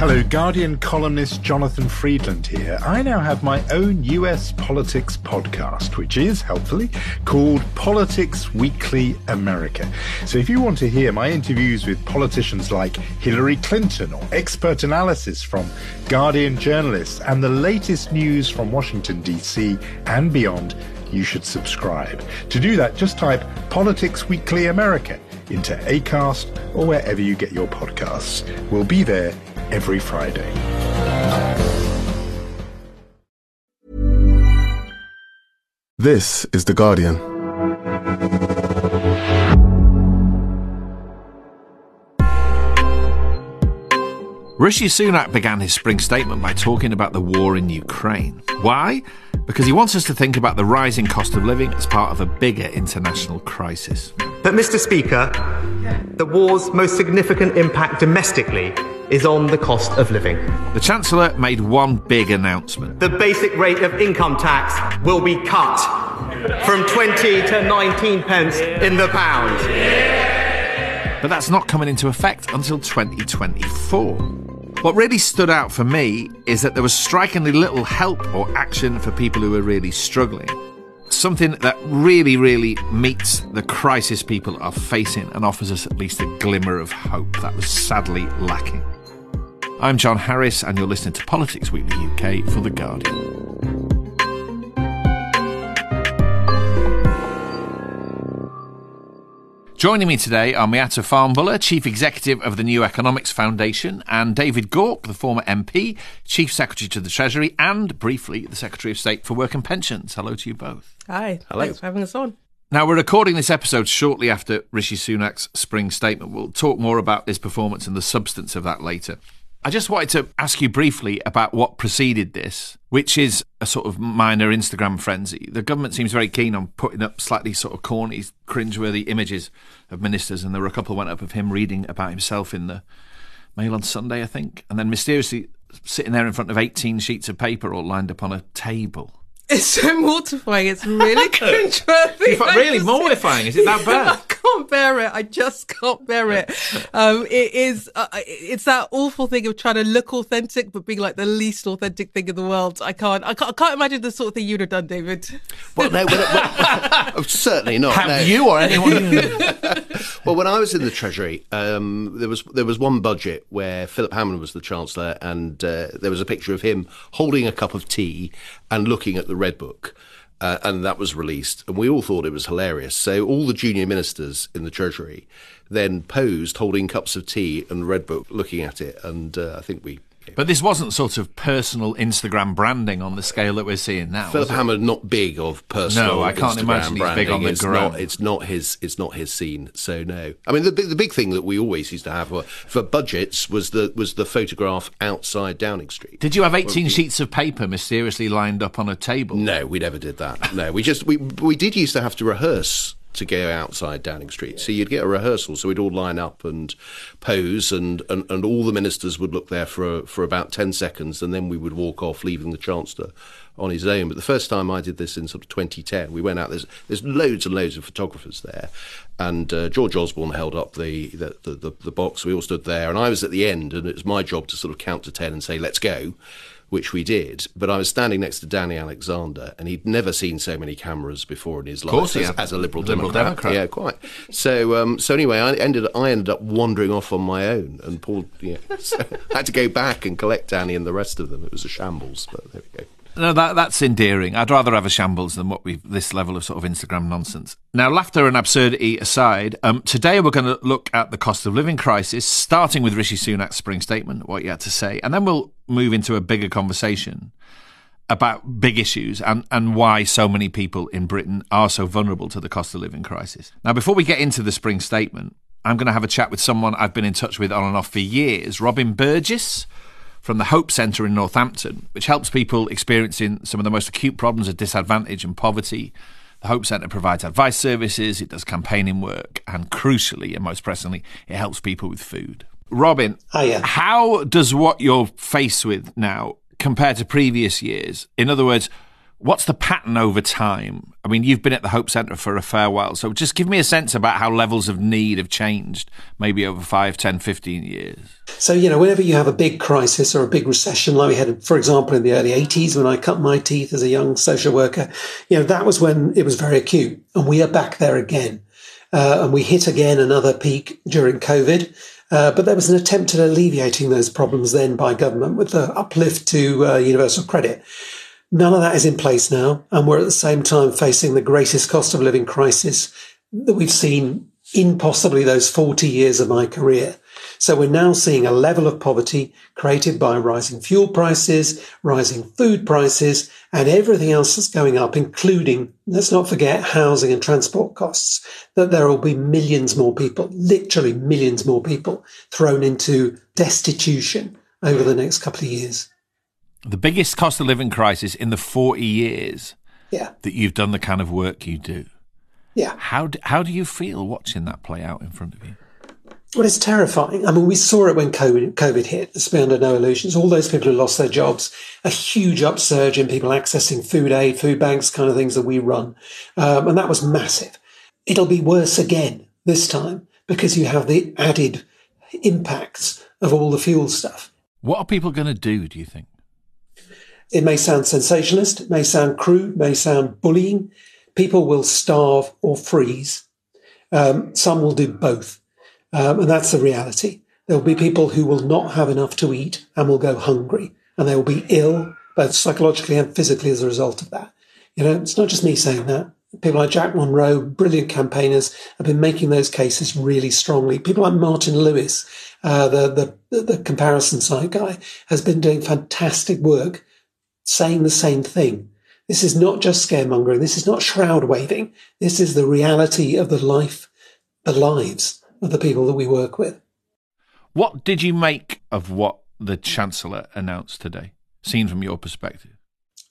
Hello, Guardian columnist Jonathan Freedland here. I now have my own US politics podcast, which is, helpfully, called Politics Weekly America. So if you want to hear my interviews with politicians like Hillary Clinton or expert analysis from Guardian journalists and the latest news from Washington, D.C. and beyond, you should subscribe. To do that, just type Politics Weekly America into ACAST or wherever you get your podcasts. We'll be there every Friday. This is The Guardian. Rishi Sunak began his spring statement by talking about the war in Ukraine. Why? Because he wants us to think about the rising cost of living as part of a bigger international crisis. But, Mr. Speaker, the war's most significant impact domestically is on the cost of living. The Chancellor made one big announcement. The basic rate of income tax will be cut from 20 to 19 pence in the pound. But that's not coming into effect until 2024. What really stood out for me is that there was strikingly little help or action for people who are really struggling. Something that really, really meets the crisis people are facing and offers us at least a glimmer of hope that was sadly lacking. I'm John Harris, and you're listening to Politics Weekly UK for The Guardian. Joining me today are Miatta Fahnbulleh, Chief Executive of the New Economics Foundation, and David Gauke, the former MP, Chief Secretary to the Treasury, and briefly the Secretary of State for Work and Pensions. Hello to you both. Hi. Hello. Thanks for having us on. Now, we're recording this episode shortly after Rishi Sunak's spring statement. We'll talk more about his performance and the substance of that later. I just wanted to ask you briefly about what preceded this, which is a sort of minor Instagram frenzy. The government seems very keen on putting up slightly sort of corny, cringeworthy images of ministers, and there were a couple went up of him reading about himself in the Mail on Sunday, I think, and then mysteriously sitting there in front of 18 sheets of paper all lined up on a table. It's so mortifying. It's really cringeworthy. really mortifying. Is it that bad? I bear it. I just can't bear it. Um, it is. Uh, it's that awful thing of trying to look authentic, but being like the least authentic thing in the world. I can't. I can't, I can't imagine the sort of thing you'd have done, David. Well, no, well, well, oh, certainly not. Have no. you or anyone? well, when I was in the Treasury, um, there was there was one budget where Philip Hammond was the Chancellor, and uh, there was a picture of him holding a cup of tea and looking at the Red Book. Uh, and that was released, and we all thought it was hilarious. So all the junior ministers in the Treasury then posed holding cups of tea and Red Book, looking at it, and uh, I think we but this wasn't sort of personal Instagram branding on the scale that we're seeing now. Philip Hammond not big of personal. No, I can't Instagram imagine he's branding. big on the it's gram. Not, it's not his. It's not his scene. So no. I mean, the the big thing that we always used to have for, for budgets was the was the photograph outside Downing Street. Did you have 18 sheets of paper mysteriously lined up on a table? No, we never did that. No, we just we we did used to have to rehearse to go outside Downing Street. So you'd get a rehearsal, so we'd all line up and pose, and, and, and all the ministers would look there for for about ten seconds, and then we would walk off, leaving the Chancellor on his own. But the first time I did this in sort of 2010, we went out. There's there's loads and loads of photographers there, and uh, George Osborne held up the the, the the the box. We all stood there, and I was at the end, and it was my job to sort of count to ten and say, "Let's go." which we did. But I was standing next to Danny Alexander, and he'd never seen so many cameras before in his life Of course as, as a liberal, Liberal Democrat. Democrat. Yeah, quite. So, um, so anyway, I ended I ended up wandering off on my own, and Paul, yeah, so I had to go back and collect Danny and the rest of them. It was a shambles, but there we go. No, that that's endearing. I'd rather have a shambles than what we this level of sort of Instagram nonsense. Now, laughter and absurdity aside, um, today we're going to look at the cost of living crisis, starting with Rishi Sunak's spring statement, what he had to say, and then we'll move into a bigger conversation about big issues and, and why so many people in Britain are so vulnerable to the cost of living crisis. Now, before we get into the spring statement, I'm going to have a chat with someone I've been in touch with on and off for years, Robin Burgess from the Hope Centre in Northampton, which helps people experiencing some of the most acute problems of disadvantage and poverty. The Hope Centre provides advice services, it does campaigning work, and crucially and most pressingly, it helps people with food. Robin, oh, Hiya. how does what you're faced with now compare to previous years? In other words, What's the pattern over time? I mean, you've been at the Hope Centre for a fair while, so just give me a sense about how levels of need have changed maybe over 5, 10, 15 years. So, you know, whenever you have a big crisis or a big recession, like we had, for example, in the early 80s when I cut my teeth as a young social worker, you know, that was when it was very acute. And we are back there again. Uh, and we hit again another peak during COVID. Uh, but there was an attempt at alleviating those problems then by government with the uplift to uh, universal credit. None of that is in place now. And we're at the same time facing the greatest cost of living crisis that we've seen in possibly those 40 years of my career. So we're now seeing a level of poverty created by rising fuel prices, rising food prices, and everything else that's going up, including, let's not forget, housing and transport costs, that there will be millions more people, literally millions more people thrown into destitution over the next couple of years the biggest cost of living crisis in the 40 years yeah. that you've done the kind of work you do. Yeah. How do, how do you feel watching that play out in front of you? Well, it's terrifying. I mean, we saw it when COVID, COVID hit. Let's be under no illusions. All those people who lost their jobs, a huge upsurge in people accessing food aid, food banks, kind of things that we run. Um, and that was massive. It'll be worse again this time because you have the added impacts of all the fuel stuff. What are people going to do, do you think? It may sound sensationalist, it may sound crude, may sound bullying. People will starve or freeze. Um, some will do both. Um, and that's the reality. There will be people who will not have enough to eat and will go hungry and they will be ill, both psychologically and physically as a result of that. You know, it's not just me saying that. People like Jack Monroe, brilliant campaigners, have been making those cases really strongly. People like Martin Lewis, uh, the, the, the comparison site guy, has been doing fantastic work saying the same thing. This is not just scaremongering. This is not shroud waving. This is the reality of the life, the lives of the people that we work with. What did you make of what the Chancellor announced today, seen from your perspective?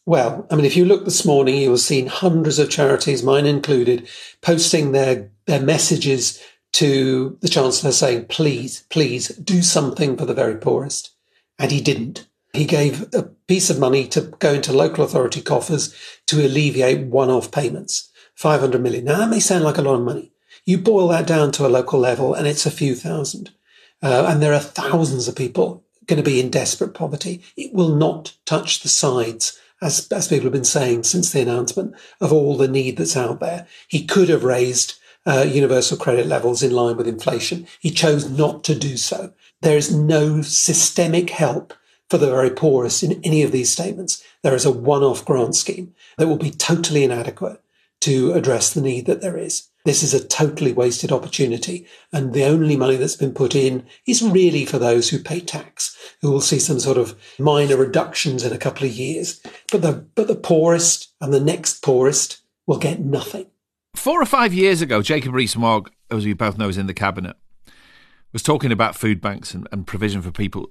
Well, I mean, if you look this morning, you will see hundreds of charities, mine included, posting their, their messages to the Chancellor saying, please, please do something for the very poorest. And he didn't. He gave a piece of money to go into local authority coffers to alleviate one off payments 500 million. Now, that may sound like a lot of money. You boil that down to a local level, and it's a few thousand. Uh, and there are thousands of people going to be in desperate poverty. It will not touch the sides, as, as people have been saying since the announcement, of all the need that's out there. He could have raised uh, universal credit levels in line with inflation. He chose not to do so. There is no systemic help for the very poorest in any of these statements. There is a one-off grant scheme that will be totally inadequate to address the need that there is. This is a totally wasted opportunity. And the only money that's been put in is really for those who pay tax, who will see some sort of minor reductions in a couple of years. But the, but the poorest and the next poorest will get nothing. Four or five years ago, Jacob Rees-Mogg, as we both know, is in the cabinet, was talking about food banks and, and provision for people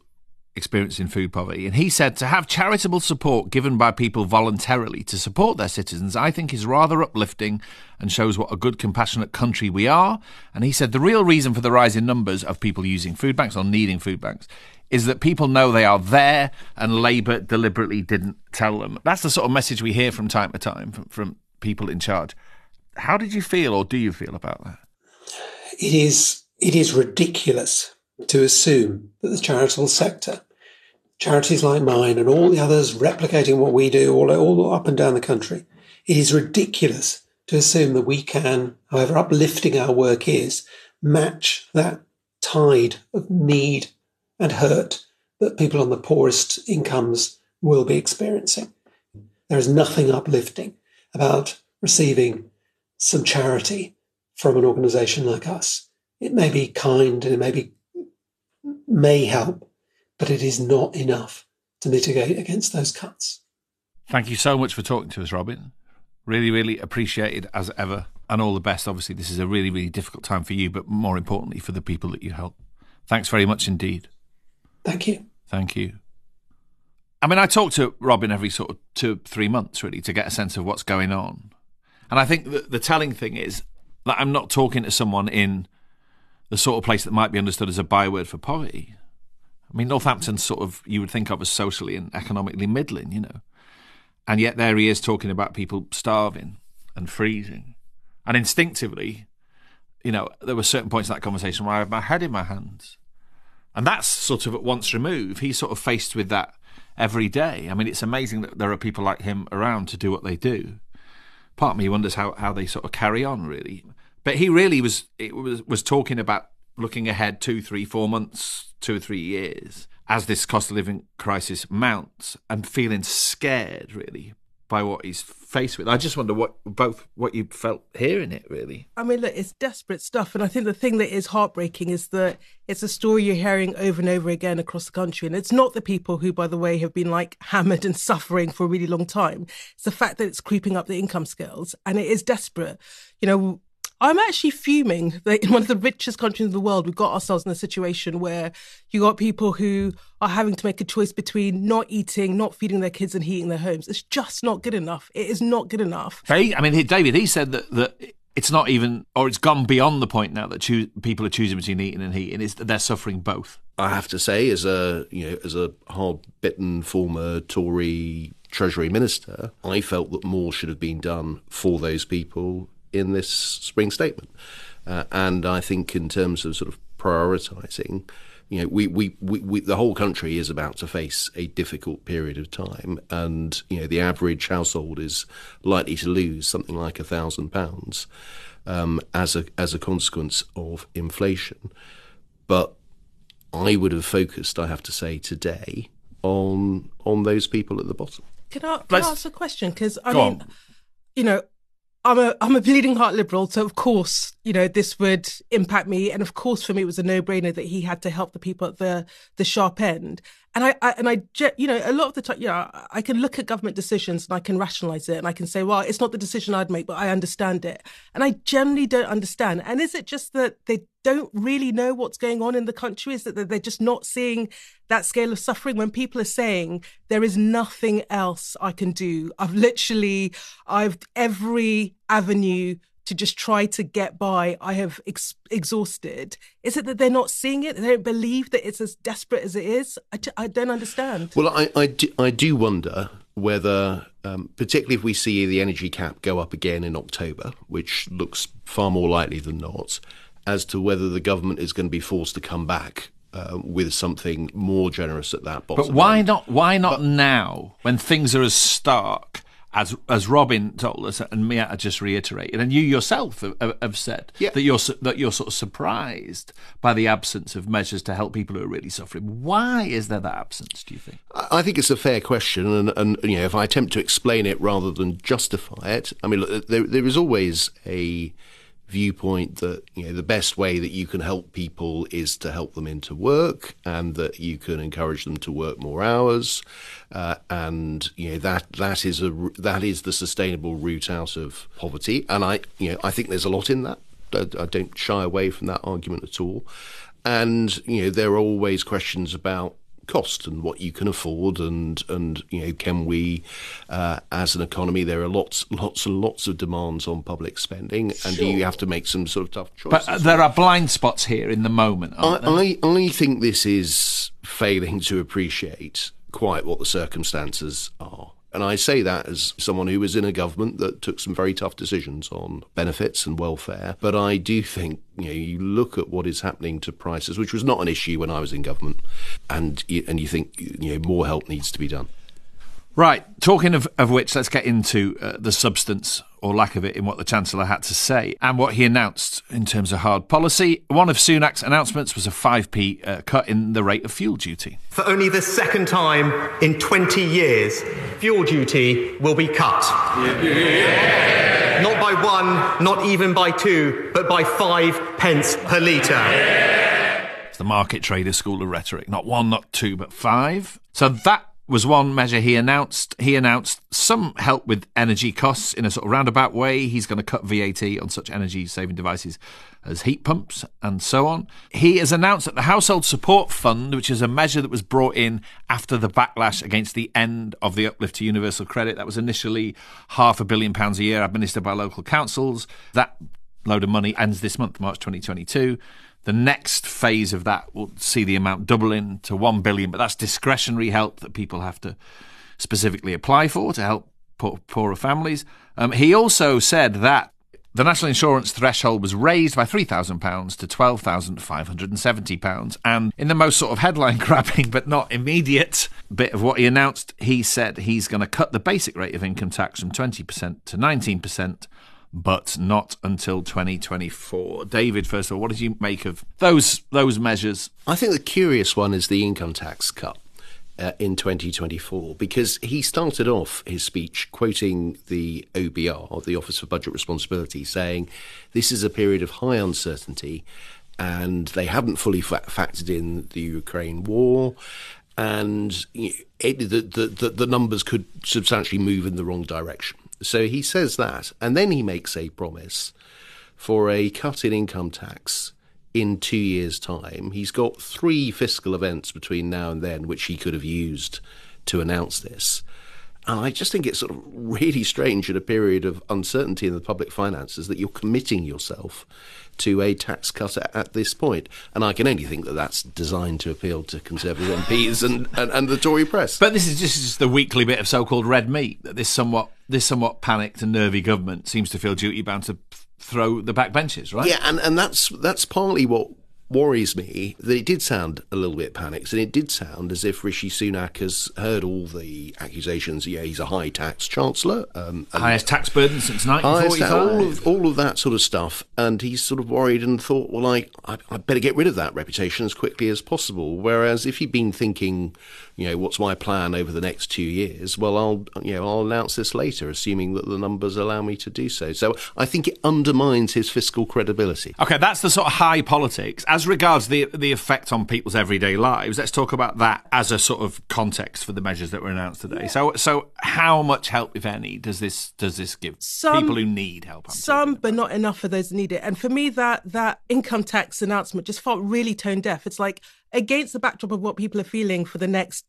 experiencing food poverty. And he said to have charitable support given by people voluntarily to support their citizens, I think is rather uplifting and shows what a good, compassionate country we are. And he said the real reason for the rise in numbers of people using food banks or needing food banks is that people know they are there and Labour deliberately didn't tell them. That's the sort of message we hear from time to time from, from people in charge. How did you feel or do you feel about that? It is it is ridiculous to assume that the charitable sector charities like mine and all the others replicating what we do all, all up and down the country. It is ridiculous to assume that we can, however uplifting our work is, match that tide of need and hurt that people on the poorest incomes will be experiencing. There is nothing uplifting about receiving some charity from an organization like us. It may be kind and it may be, may help, but it is not enough to mitigate against those cuts. Thank you so much for talking to us, Robin. Really, really appreciated as ever, and all the best. Obviously, this is a really, really difficult time for you, but more importantly, for the people that you help. Thanks very much indeed. Thank you. Thank you. I mean, I talk to Robin every sort of two, three months, really, to get a sense of what's going on. And I think the, the telling thing is that I'm not talking to someone in the sort of place that might be understood as a byword for poverty. I mean, Northampton's sort of, you would think of as socially and economically middling, you know. And yet there he is talking about people starving and freezing. And instinctively, you know, there were certain points in that conversation where I had my head in my hands. And that's sort of at once removed. He's sort of faced with that every day. I mean, it's amazing that there are people like him around to do what they do. Part of me wonders how, how they sort of carry on, really. But he really was was was talking about looking ahead two, three, four months, two or three years as this cost of living crisis mounts and feeling scared really by what he's faced with. I just wonder what both what you felt hearing it really. I mean, look, it's desperate stuff, and I think the thing that is heartbreaking is that it's a story you're hearing over and over again across the country, and it's not the people who, by the way, have been like hammered and suffering for a really long time. It's the fact that it's creeping up the income scales, and it is desperate. You know, I'm actually fuming that in one of the richest countries in the world, we've got ourselves in a situation where you got people who are having to make a choice between not eating, not feeding their kids, and heating their homes. It's just not good enough. It is not good enough. Hey, I mean, David, he said that that it's not even, or it's gone beyond the point now that choo- people are choosing between eating and heating. It's that they're suffering both. I have to say, as a you know, as a hard-bitten former Tory Treasury Minister, I felt that more should have been done for those people in this spring statement. Uh, and I think, in terms of sort of prioritising, you know, we, we, we, we, the whole country is about to face a difficult period of time, and you know, the average household is likely to lose something like a thousand pounds um, as a as a consequence of inflation. But I would have focused, I have to say, today on on those people at the bottom. Can I, can I ask a question? Because I Go mean, on. you know, I'm a I'm a bleeding heart liberal, so of course, you know, this would impact me, and of course, for me, it was a no brainer that he had to help the people at the the sharp end. And I, I and I, you know, a lot of the time, you know, I- I can look at government decisions and I can rationalize it, and I can say, well, it's not the decision I'd make, but I understand it. And I generally don't understand. And is it just that they don't really know what's going on in the country? Is that they're just not seeing that scale of suffering when people are saying there is nothing else I can do? I've literally, I've every avenue to just try to get by. I have ex- exhausted. Is it that they're not seeing it? They don't believe that it's as desperate as it is. I, don't understand. Well, I, I, do, I do wonder whether, um, particularly if we see the energy cap go up again in October, which looks far more likely than not, as to whether the government is going to be forced to come back uh, with something more generous at that bottom. But why end. not? Why not now when things are as stark as as Robin told us and Mia just reiterated, and you yourself have, have said Yeah. that you're that you're sort of surprised by the absence of measures to help people who are really suffering. Why is there that absence? Do you think? I I think it's a fair question, and, and you know, if I attempt to explain it rather than justify it, I mean, look, there, there is always a viewpoint that you know the best way that you can help people is to help them into work, and that you can encourage them to work more hours, uh, and you know that that is a that is the sustainable route out of poverty, and I you know I think there's a lot in that. I, I don't shy away from that argument at all, and you know there are always questions about cost and what you can afford and and you know can we uh, as an economy there are lots lots and lots of demands on public spending and do you have to make some sort of tough choices But there are blind spots here in the moment. Aren't there? I, I, I think this is failing to appreciate quite what the circumstances are. And I say that as someone who was in a government that took some very tough decisions on benefits and welfare. But I do think, you know, you look at what is happening to prices, which was not an issue when I was in government, and and you think, you know, more help needs to be done. Right. Talking of, of which, let's get into uh, the substance or lack of it in what the Chancellor had to say and what he announced in terms of hard policy. One of Sunak's announcements was a 5p uh, cut in the rate of fuel duty. For only the second time in 20 years, fuel duty will be cut. Not by one, not even by two, but by five pence per litre. It's the market trader school of rhetoric. Not one, not two, but five. So that was one measure he announced. He announced some help with energy costs in a sort of roundabout way. He's going to cut VAT on such energy saving devices as heat pumps and so on. He has announced that the Household Support Fund, which is a measure that was brought in after the backlash against the end of the uplift to universal credit, that was initially half a billion pounds a year administered by local councils. That load of money ends this month, March 2022. The next phase of that will see the amount doubling to 1 billion, but that's discretionary help that people have to specifically apply for to help poor, poorer families. Um, he also said that the national insurance threshold was raised by £3,000 to £12,570. And in the most sort of headline grabbing but not immediate bit of what he announced, he said he's going to cut the basic rate of income tax from 20% to 19%. But not until 2024. David, first of all, what did you make of those those measures? I think the curious one is the income tax cut uh, in 2024 because he started off his speech quoting the OBR, the Office for Budget Responsibility, saying this is a period of high uncertainty and they haven't fully fa- factored in the Ukraine war. And it, the, the, the numbers could substantially move in the wrong direction. So he says that. And then he makes a promise for a cut in income tax in two years' time. He's got three fiscal events between now and then, which he could have used to announce this. And I just think it's sort of really strange in a period of uncertainty in the public finances that you're committing yourself to a tax cut at, at, this point. And I can only think that that's designed to appeal to Conservative MPs and, and, and, the Tory press. But this is just, just the weekly bit of so-called red meat that this somewhat this somewhat panicked and nervy government seems to feel duty bound to throw the back benches, right? Yeah, and, and that's that's partly what worries me that it did sound a little bit panicked, and it did sound as if Rishi Sunak has heard all the accusations. Yeah, he's a high tax chancellor, um, highest tax burden since 1945, all of all of that sort of stuff, and he's sort of worried and thought, well, I I, I better get rid of that reputation as quickly as possible. Whereas if he'd been thinking you know, what's my plan over the next two years? Well, I'll, you know, I'll announce this later, assuming that the numbers allow me to do so. So I think it undermines his fiscal credibility. Okay, that's the sort of high politics. As regards the the effect on people's everyday lives, let's talk about that as a sort of context for the measures that were announced today. So, so how much help, if any, does this does this give some, people who need help? I'm some, but not enough for those who need it. And for me, that that income tax announcement just felt really tone deaf. It's like against the backdrop of what people are feeling for the next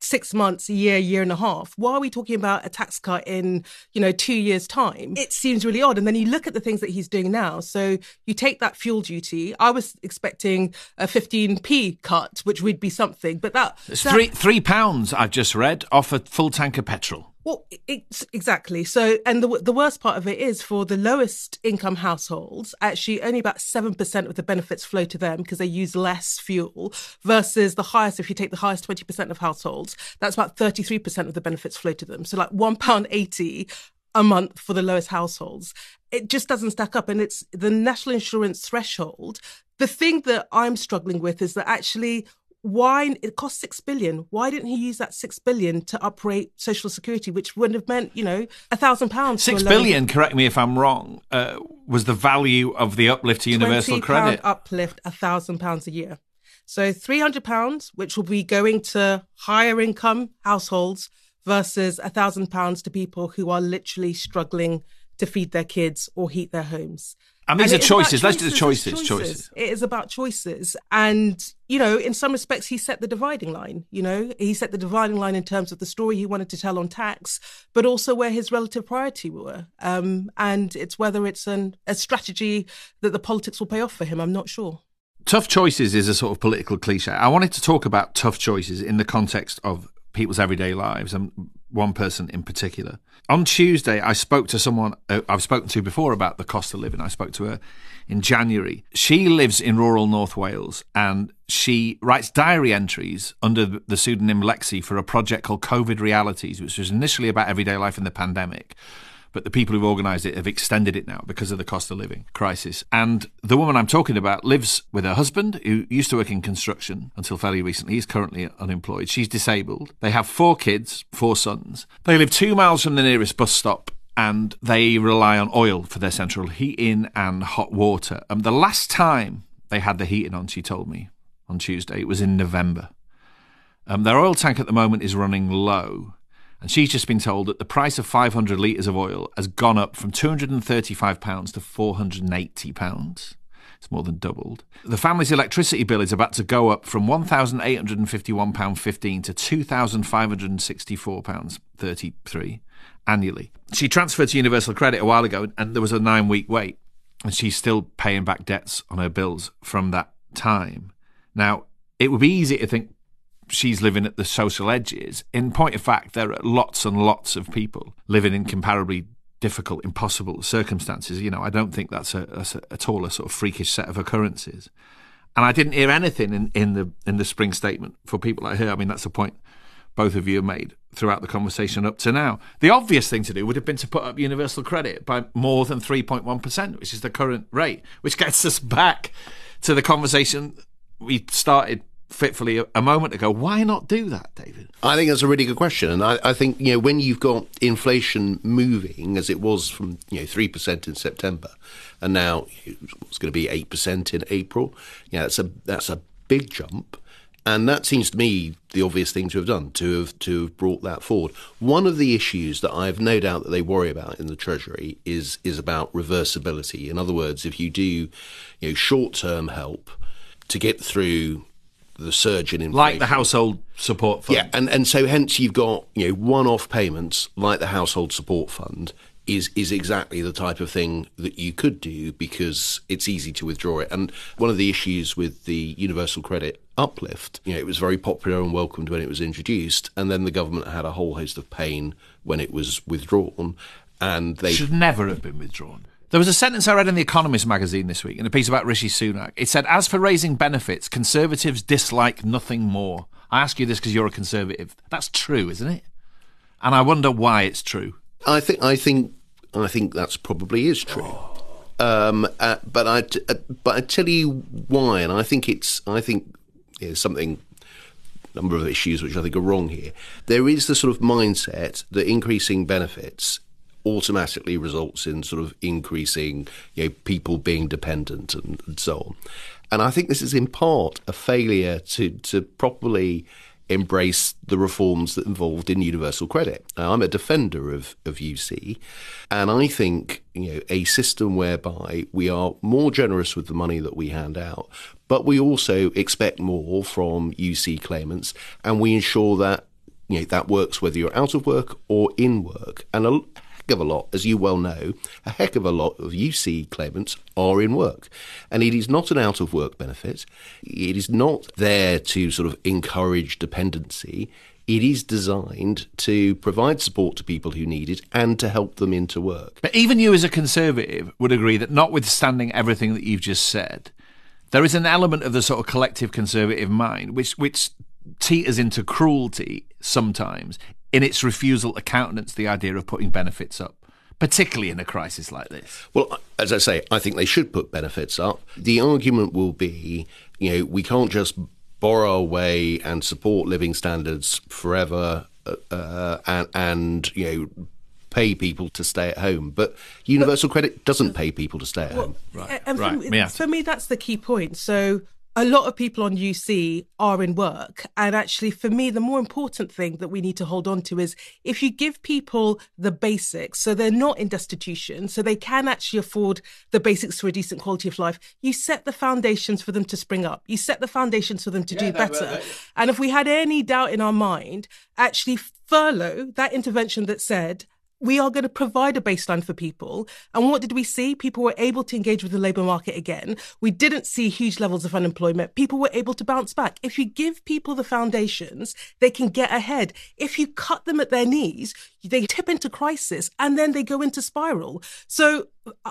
six months, a year, year and a half. Why are we talking about a tax cut in, you know, two years' time? It seems really odd. And then you look at the things that he's doing now. So you take that fuel duty. I was expecting a 15p cut, which would be something, but that. It's that, three, three pounds, I've just read, off a full tank of petrol. Well, it's exactly. So, and the the worst part of it is for the lowest income households, actually only about 7% of the benefits flow to them because they use less fuel versus the highest, if you take the highest 20% of households, that's about 33% of the benefits flow to them. So like £1.80 a month for the lowest households. It just doesn't stack up. And it's the national insurance threshold. The thing that I'm struggling with is that actually why it cost six billion. Why didn't he use that six billion to uprate social security which would have meant you know a thousand pounds six billion correct me if i'm wrong uh, was the value of the uplift to universal credit. uplift a thousand pounds a year. So 300 pounds which will be going to higher income households versus a thousand pounds to people who are literally struggling to feed their kids or heat their homes and these and are choices. Let's do the choices, choices. Choices. It is about choices. And, you know, in some respects, he set the dividing line. You know, he set the dividing line in terms of the story he wanted to tell on tax, but also where his relative priority were. Um, and it's whether it's an, a strategy that the politics will pay off for him. I'm not sure. Tough choices is a sort of political cliche. I wanted to talk about tough choices in the context of people's everyday lives and one person in particular. On Tuesday, I spoke to someone uh, I've spoken to before about the cost of living. I spoke to her in January. She lives in rural North Wales and she writes diary entries under the pseudonym Lexi for a project called COVID Realities, which was initially about everyday life in the pandemic but the people who've organised it have extended it now because of the cost of living crisis. And the woman I'm talking about lives with her husband, who used to work in construction until fairly recently. He's currently unemployed. She's disabled. They have four kids, four sons. They live two miles from the nearest bus stop and they rely on oil for their central heating and hot water. Um, the last time they had the heating on, she told me on Tuesday, it was in November. Um, their oil tank at the moment is running low. And she's just been told that the price of 500 litres of oil has gone up from £235 to £480. It's more than doubled. The family's electricity bill is about to go up from £1,851.15 to £2,564.33 annually. She transferred to Universal Credit a while ago and there was a nine week wait. And she's still paying back debts on her bills from that time. Now, it would be easy to think she's living at the social edges. In point of fact, there are lots and lots of people living in comparably difficult, impossible circumstances. You know, I don't think that's, a, that's a, at all a sort of freakish set of occurrences. And I didn't hear anything in, in the in the spring statement for people like her. I mean, that's a point both of you have made throughout the conversation up to now. The obvious thing to do would have been to put up universal credit by more than 3.1%, which is the current rate, which gets us back to the conversation we started fitfully a, a moment ago. Why not do that, David? I think that's a really good question, and I, I, think you know when you've got inflation moving as it was from you know three percent in September, and now it's going to be eight percent in April. Yeah, that's a that's a big jump. And that seems to me the obvious thing to have done to have to have brought that forward. One of the issues that I've no doubt that they worry about in the Treasury is is about reversibility. In other words, if you do, you know, short term help to get through the surge in like the household support fund, yeah, and and so hence you've got you know one off payments like the household support fund is is exactly the type of thing that you could do because it's easy to withdraw it. And one of the issues with the universal credit uplift, you know, it was very popular and welcomed when it was introduced, and then the government had a whole host of pain when it was withdrawn, and they should never have been withdrawn. There was a sentence I read in The Economist magazine this week in a piece about Rishi Sunak. It said, As for raising benefits, conservatives dislike nothing more. I ask you this because you're a conservative. That's true, isn't it? And I wonder why it's true. I think I think I think that's probably is true. Um, uh, but I uh, but I tell you why, and I think it's I think there's something number of issues which I think are wrong here. There is the sort of mindset that increasing benefits automatically results in sort of increasing you know, people being dependent and, and so on. And I think this is in part a failure to to properly embrace the reforms that involved in universal credit. Now, I'm a defender of, of UC, and I think you know a system whereby we are more generous with the money that we hand out, but we also expect more from UC claimants, and we ensure that you know that works whether you're out of work or in work. And a, of a lot, as you well know, a heck of a lot of UC claimants are in work. And it is not an out of work benefit. It is not there to sort of encourage dependency. It is designed to provide support to people who need it and to help them into work. But even you, as a Conservative, would agree that notwithstanding everything that you've just said, there is an element of the sort of collective Conservative mind which, which teeters into cruelty sometimes in its refusal to countenance the idea of putting benefits up particularly in a crisis like this? Well, as I say, I think they should put benefits up. The argument will be, you know, we can't just borrow away and support living standards forever uh, uh and, and, you know, pay people to stay at home. But universal but, credit doesn't pay people to stay at well, home. Right. And right. For, me, for me, that's the key point. So a lot of people on UC are in work. And actually, for me, the more important thing that we need to hold on to is if you give people the basics, so they're not in destitution, so they can actually afford the basics for a decent quality of life, you set the foundations for them to spring up. You set the foundations for them to yeah, do no, better. And if we had any doubt in our mind, actually furlough that intervention that said, we are going to provide a baseline for people. And what did we see? People were able to engage with the labour market again. We didn't see huge levels of unemployment. People were able to bounce back. If you give people the foundations, they can get ahead. If you cut them at their knees, they tip into crisis and then they go into spiral. So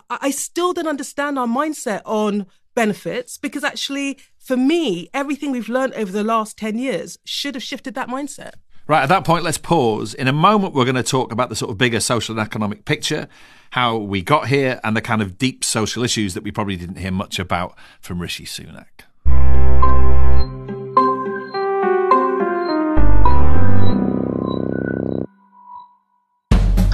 I still don't understand our mindset on benefits because actually, for me, everything we've learned over the last 10 years should have shifted that mindset. Right, at that point, let's pause. In a moment, we're going to talk about the sort of bigger social and economic picture, how we got here, and the kind of deep social issues that we probably didn't hear much about from Rishi Sunak.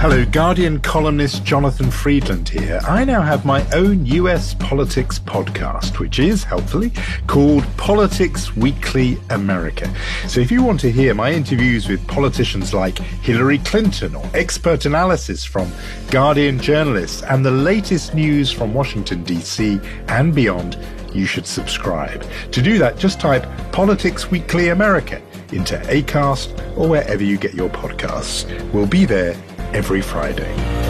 Hello, Guardian columnist Jonathan Freedland here. I now have my own US politics podcast, which is, helpfully, called Politics Weekly America. So if you want to hear my interviews with politicians like Hillary Clinton or expert analysis from Guardian journalists and the latest news from Washington, D.C. and beyond, you should subscribe. To do that, just type Politics Weekly America into ACAST or wherever you get your podcasts. We'll be there every Friday.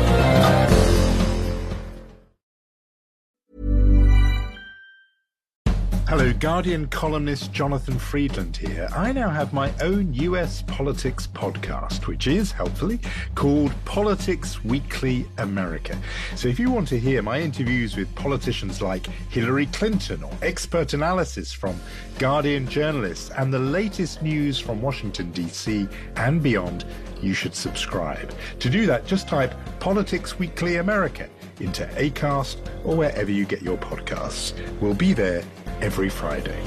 Hello, Guardian columnist Jonathan Freedland here. I now have my own US politics podcast, which is, helpfully, called Politics Weekly America. So if you want to hear my interviews with politicians like Hillary Clinton or expert analysis from Guardian journalists and the latest news from Washington, D.C. and beyond, you should subscribe. To do that, just type Politics Weekly America into ACAST or wherever you get your podcasts. We'll be there every Friday.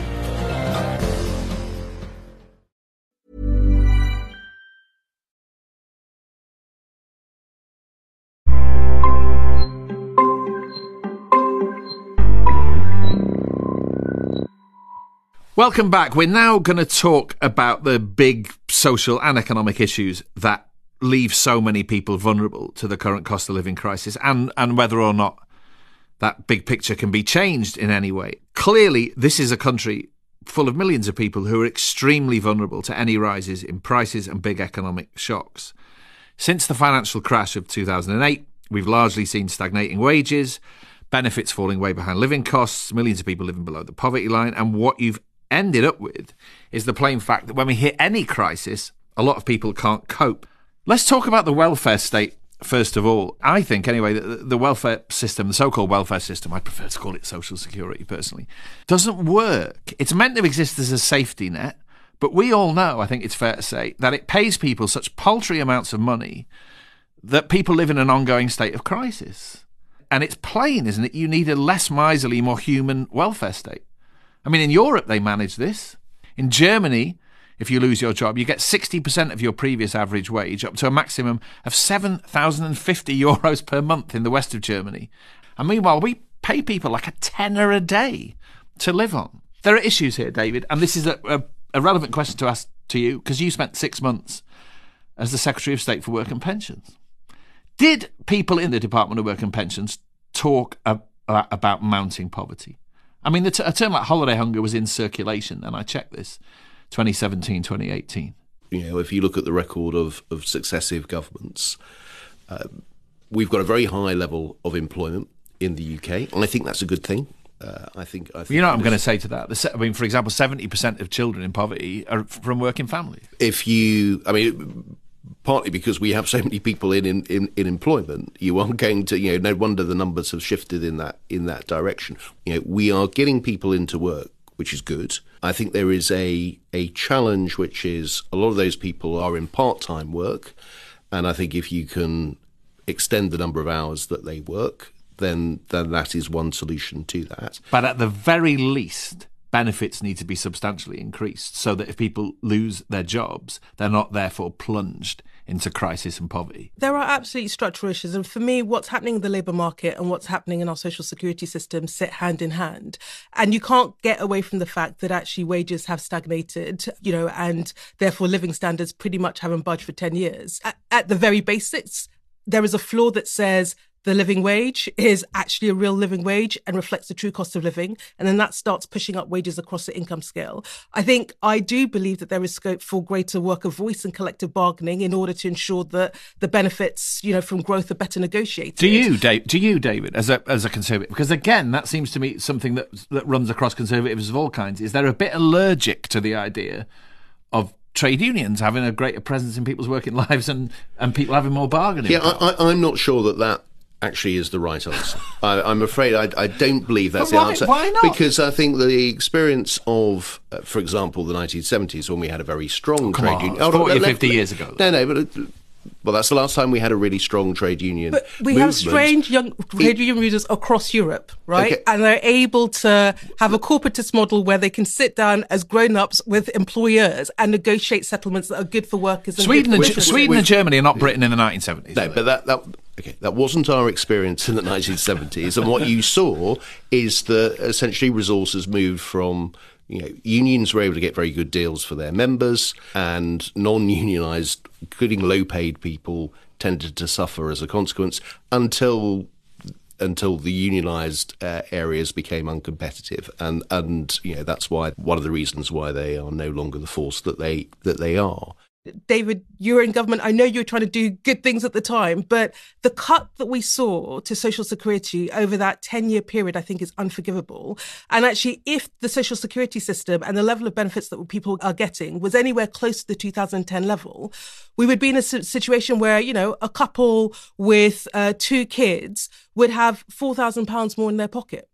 Welcome back. We're now going to talk about the big social and economic issues that leave so many people vulnerable to the current cost of living crisis and, and whether or not that big picture can be changed in any way. Clearly, this is a country full of millions of people who are extremely vulnerable to any rises in prices and big economic shocks. Since the financial crash of 2008, we've largely seen stagnating wages, benefits falling way behind living costs, millions of people living below the poverty line, and what you've ended up with is the plain fact that when we hit any crisis, a lot of people can't cope. Let's talk about the welfare state first of all. I think, anyway, that the welfare system, the so called welfare system, I prefer to call it social security personally, doesn't work. It's meant to exist as a safety net, but we all know, I think it's fair to say, that it pays people such paltry amounts of money that people live in an ongoing state of crisis. And it's plain, isn't it? You need a less miserly, more human welfare state. I mean, in Europe, they manage this. In Germany, if you lose your job, you get 60% of your previous average wage, up to a maximum of 7,050 euros per month in the west of Germany. And meanwhile, we pay people like a tenner a day to live on. There are issues here, David, and this is a, a, a relevant question to ask to you because you spent six months as the Secretary of State for Work and Pensions. Did people in the Department of Work and Pensions talk about mounting poverty? I mean, a term like holiday hunger was in circulation, and I checked this 2017, 2018. You know, if you look at the record of, of successive governments, uh, we've got a very high level of employment in the UK, and I think that's a good thing. Uh, I think, I think. You know, what I'm going to say to that. I mean, for example, 70% of children in poverty are from working families. If you, I mean, partly because we have so many people in, in, in, in, employment, you aren't going to, you know, no wonder the numbers have shifted in that in that direction. You know, we are getting people into work, which is good. I think there is a a challenge, which is a lot of those people are in part time work, and I think if you can extend the number of hours that they work, then then that is one solution to that. But at the very least, benefits need to be substantially increased so that if people lose their jobs, they're not therefore plunged into crisis and poverty. There are absolutely structural issues. And for me, what's happening in the labour market and what's happening in our social security system sit hand in hand. And you can't get away from the fact that actually wages have stagnated, you know, and therefore living standards pretty much haven't budged for 10 years. At, at the very basics, there is a flaw that says the living wage is actually a real living wage and reflects the true cost of living. And then that starts pushing up wages across the income scale. I think I do believe that there is scope for greater work of voice and collective bargaining in order to ensure that the benefits, you know, from growth are better negotiated. Do you, Dave, do you, David, as a, as a conservative? Because again, that seems to me something that, that runs across conservatives of all kinds. Is they're a bit allergic to the idea of trade unions having a greater presence in people's working lives and, and people having more bargaining. Yeah, I, am not sure that that actually is the right answer. I, am afraid I, I, don't believe that's why, the answer. Why not? Because I think the experience of, uh, for example, the 1970s when we had a very strong Come trade on, union. Oh, 40 50 years ago. No, no, but. Uh, well, that's the last time we had a really strong trade union. But we movement. have strange young trade union leaders across Europe, right? Okay. And they're able to have a corporatist model where they can sit down as grown-ups with employers and negotiate settlements that are good for workers. Sweden, and, and, Sweden and Germany are not Britain in the 1970s. No, but that, that Okay, that wasn't our experience in the 1970s. And what you saw is that essentially resources moved from you know, unions were able to get very good deals for their members, and non-unionized, including low-paid people, tended to suffer as a consequence until until the unionized uh, areas became uncompetitive and and you know that's why one of the reasons why they are no longer the force that they that they are David, you were in government. I know you were trying to do good things at the time, but the cut that we saw to social security over that 10 year period, I think is unforgivable. And actually, if the social security system and the level of benefits that people are getting was anywhere close to the 2010 level, we would be in a situation where, you know, a couple with uh, two kids would have £4,000 more in their pocket.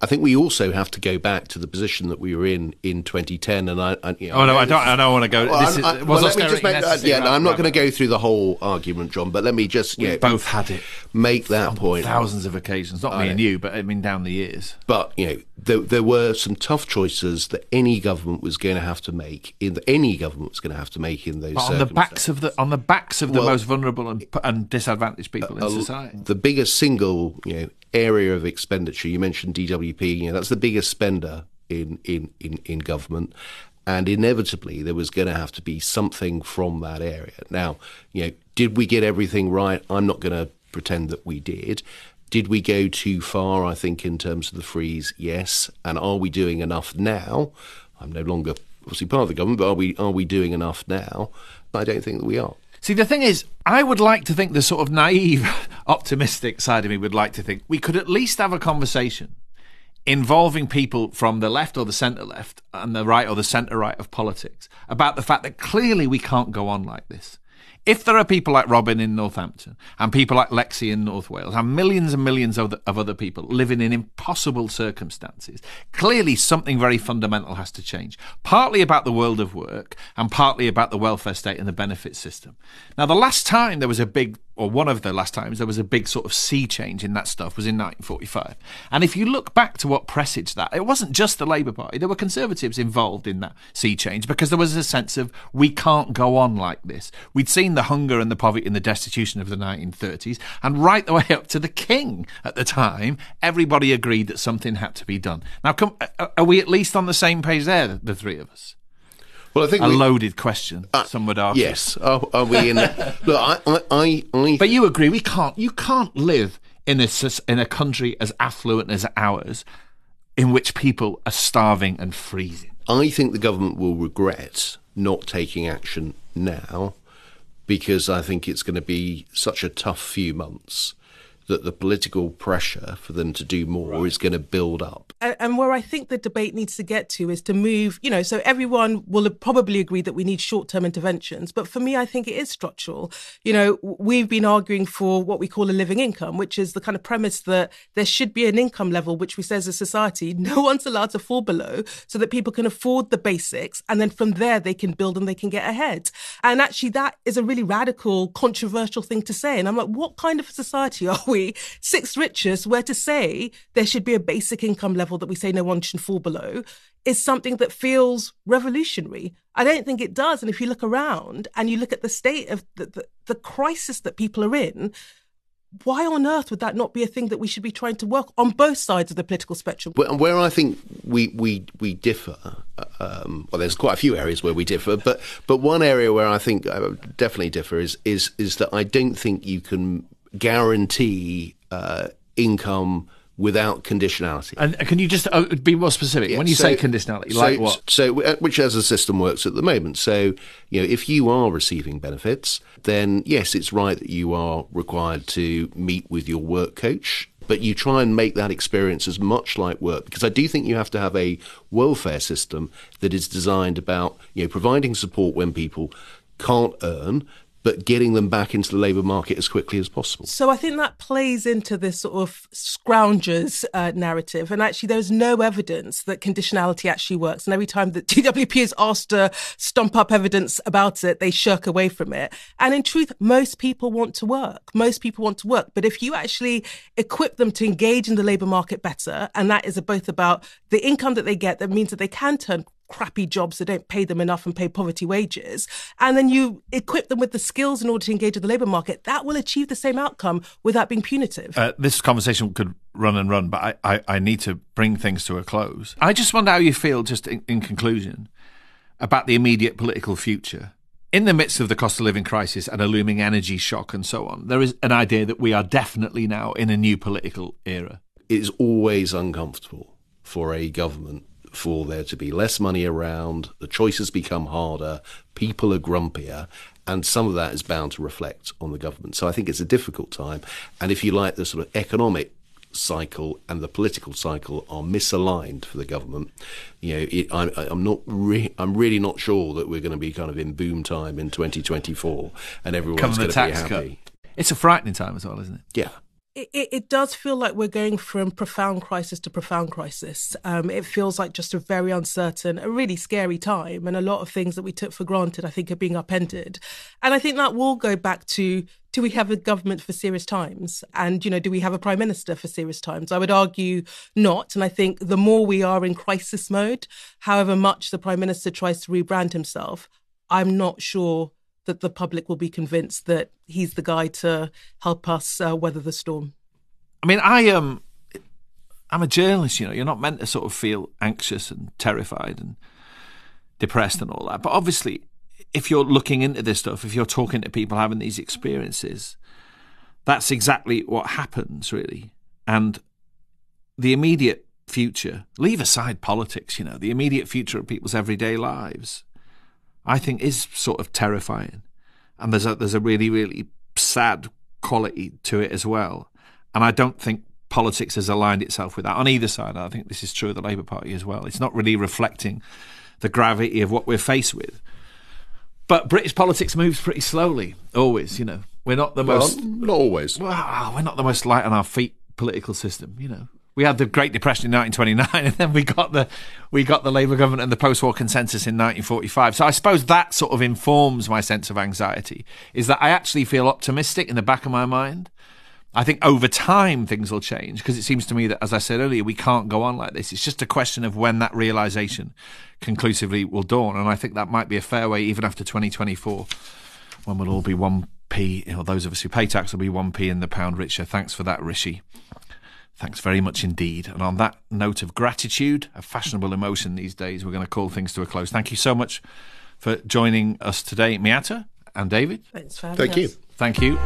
I think we also have to go back to the position that we were in in 2010. And I, I you know, oh no, I don't. I don't want to go. Well, this is, I, was well, let me just make, yeah, no, I'm not going to go. go through the whole argument, John. But let me just yeah, both had it. make that point. Thousands of occasions, not me and you, but I mean down the years. But you know, there, there were some tough choices that any government was going to have to make. In the, any government was going to have to make in those. But on the backs of the on the backs of the Well, most vulnerable and, and disadvantaged people in society. The biggest single, you know, area of expenditure. You mentioned DWP. You know, that's the biggest spender in in in, in government. And inevitably, there was going to have to be something from that area. Now, you know, did we get everything right? I'm not going to pretend that we did. Did we go too far? I think in terms of the freeze, yes. And are we doing enough now? I'm no longer obviously part of the government, but are we are we doing enough now? I don't think that we are. See, the thing is, I would like to think the sort of naive, optimistic side of me would like to think we could at least have a conversation involving people from the left or the centre left and the right or the centre right of politics about the fact that clearly we can't go on like this. If there are people like Robin in Northampton and people like Lexi in North Wales and millions and millions of, the, of other people living in impossible circumstances, clearly something very fundamental has to change. Partly about the world of work and partly about the welfare state and the benefit system. Now, the last time there was a big or one of the last times there was a big sort of sea change in that stuff was in 1945. And if you look back to what presaged that, it wasn't just the Labour Party. There were Conservatives involved in that sea change because there was a sense of we can't go on like this. We'd seen the hunger and the poverty and the destitution of the 1930s, and right the way up to the King at the time, everybody agreed that something had to be done. Now, come, are we at least on the same page there, the three of us? Well, I think A we, loaded question, uh, some would argue. Yes. Are, are we in? look, I, I, I, I But you agree we can't you can't live in a in a country as affluent as ours in which people are starving and freezing. I think the government will regret not taking action now because I think it's going to be such a tough few months that the political pressure for them to do more is going to build up. and, and where I think the debate needs to get to is to move, you know, so everyone will probably agree that we need short term interventions. But for me, I think it is structural. You know, we've been arguing for what we call a living income, which is the kind of premise that there should be an income level, which we say as a society, no one's allowed to fall below so that people can afford the basics. And then from there, they can build and they can get ahead. And actually, that is a really radical, controversial thing to say. And I'm like, what kind of a society are we? Six richest, where to say there should be a basic income level that we say no one should fall below is something that feels revolutionary. I don't think it does. And if you look around and you look at the state of the, the, the crisis that people are in, why on earth would that not be a thing that we should be trying to work on both sides of the political spectrum? Where, where I think we we we differ, um, well, there's quite a few areas where we differ, but but one area where I think I definitely differ is is is that I don't think you can guarantee uh, income without conditionality. And can you just uh, be more specific when you so- say conditionality? so- like what? So, uh, which as a system works at the moment. So, you know, if you are receiving benefits, then yes, it's right that you are required to meet with your work coach. But you try and make that experience as much like work because I do think you have to have a welfare system that is designed about you know providing support when people can't earn, but getting them back into the labour market as quickly as possible. So I think that plays into this sort of scroungers uh, narrative. And actually, there's no evidence that conditionality actually works. And every time that DWP is asked to stump up evidence about it, they shirk away from it. And in truth, most people want to work. Most people want to work. But if you actually equip them to engage in the labour market better, and that is both about the income that they get, that means that they can turn crappy jobs that don't pay them enough and pay poverty wages. And then you equip them with the skills in order to engage with the labour market. That will achieve the same outcome without being punitive. Uh, this conversation could run and run, but I, I, I need to bring things to a close. I just wonder how you feel, just in, in conclusion, about the immediate political future. In the midst of the cost of living crisis and a looming energy shock and so on, there is an idea that we are definitely now in a new political era. it is always uncomfortable for a government for there to be less money around, the choices become harder, people are grumpier, and some of that is bound to reflect on the government. So I think it's a difficult time. And if you like, the sort of economic cycle and the political cycle are misaligned for the government. You know, it, I'm, I'm not. Re- I'm really not sure that we're going to be kind of in boom time in 2024, and everyone's going to be happy. Cut. It's a frightening time as well, isn't it? Yeah it, it, does feel like we're going from profound crisis to profound crisis. Um, it feels like just a very uncertain, a really scary time, and a lot of things that we took for granted, I think, are being upended. And I think that will go back to: do we have a government for serious times? And you know, do we have a prime minister for serious times? I would argue not. And I think the more we are in crisis mode, however much the prime minister tries to rebrand himself, I'm not sure that the public will be convinced that he's the guy to help us uh, weather the storm. I mean, I am. Um, I'm a journalist, you know. You're not meant to sort of feel anxious and terrified and depressed and all that. But obviously, if you're looking into this stuff, if you're talking to people having these experiences, that's exactly what happens, really. And the immediate future, leave aside politics, you know, the immediate future of people's everyday lives I think is sort of terrifying. And there's a there's a really, really sad quality to it as well. And I don't think politics has aligned itself with that on either side. I think this is true of the Labour Party as well. It's not really reflecting the gravity of what we're faced with. But British politics moves pretty slowly, always, you know. We're not the well, most. Not always. Well, we're not the most light on our feet political system, you know we had the Great Depression in 1929, and then we got the we got the Labour government and the post-war consensus in 1945. So I suppose that sort of informs my sense of anxiety. Is that I actually feel optimistic in the back of my mind. I think over time things will change because it seems to me that, as I said earlier, we can't go on like this. It's just a question of when that realization conclusively will dawn, and I think that might be a fair way even after 2024, when we'll all be one p. Know, those of us who pay tax will be one p in the pound richer. Thanks for that, Rishi. Thanks very much indeed. And on that note of gratitude, a fashionable emotion these days, we're going to call things to a close. Thank you so much for joining us today, Miatta and David. Thanks for having Thank us. you. Thank you.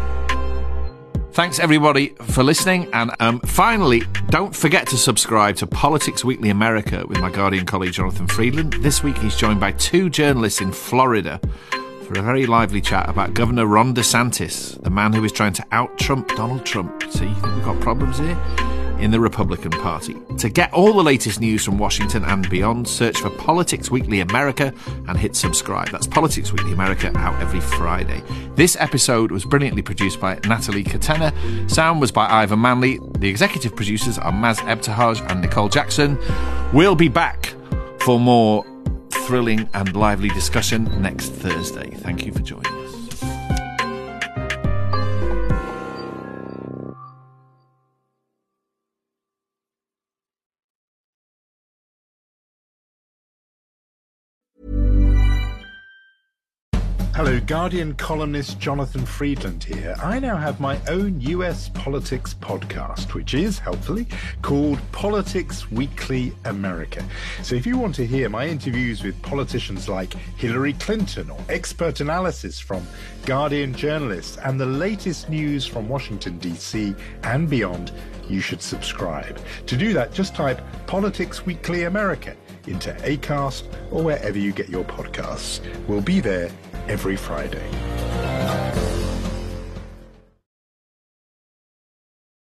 Thanks everybody for listening. And um, finally, don't forget to subscribe to Politics Weekly America with my Guardian colleague Jonathan Freedland. This week he's joined by two journalists in Florida for a very lively chat about Governor Ron DeSantis, the man who is trying to out Trump Donald Trump. See, you think we've got problems here? In the Republican Party. To get all the latest news from Washington and beyond, search for Politics Weekly America and hit subscribe. That's Politics Weekly America out every Friday. This episode was brilliantly produced by Natalie Katena. Sound was by Ivan Manley. The executive producers are Maz Ebtehaj and Nicole Jackson. We'll be back for more thrilling and lively discussion next Thursday. Thank you for joining Hello, Guardian columnist Jonathan Freedland here. I now have my own US politics podcast, which is, helpfully, called Politics Weekly America. So if you want to hear my interviews with politicians like Hillary Clinton or expert analysis from Guardian journalists and the latest news from Washington, D.C. and beyond, you should subscribe. To do that, just type Politics Weekly America into ACAST or wherever you get your podcasts. We'll be there every Friday.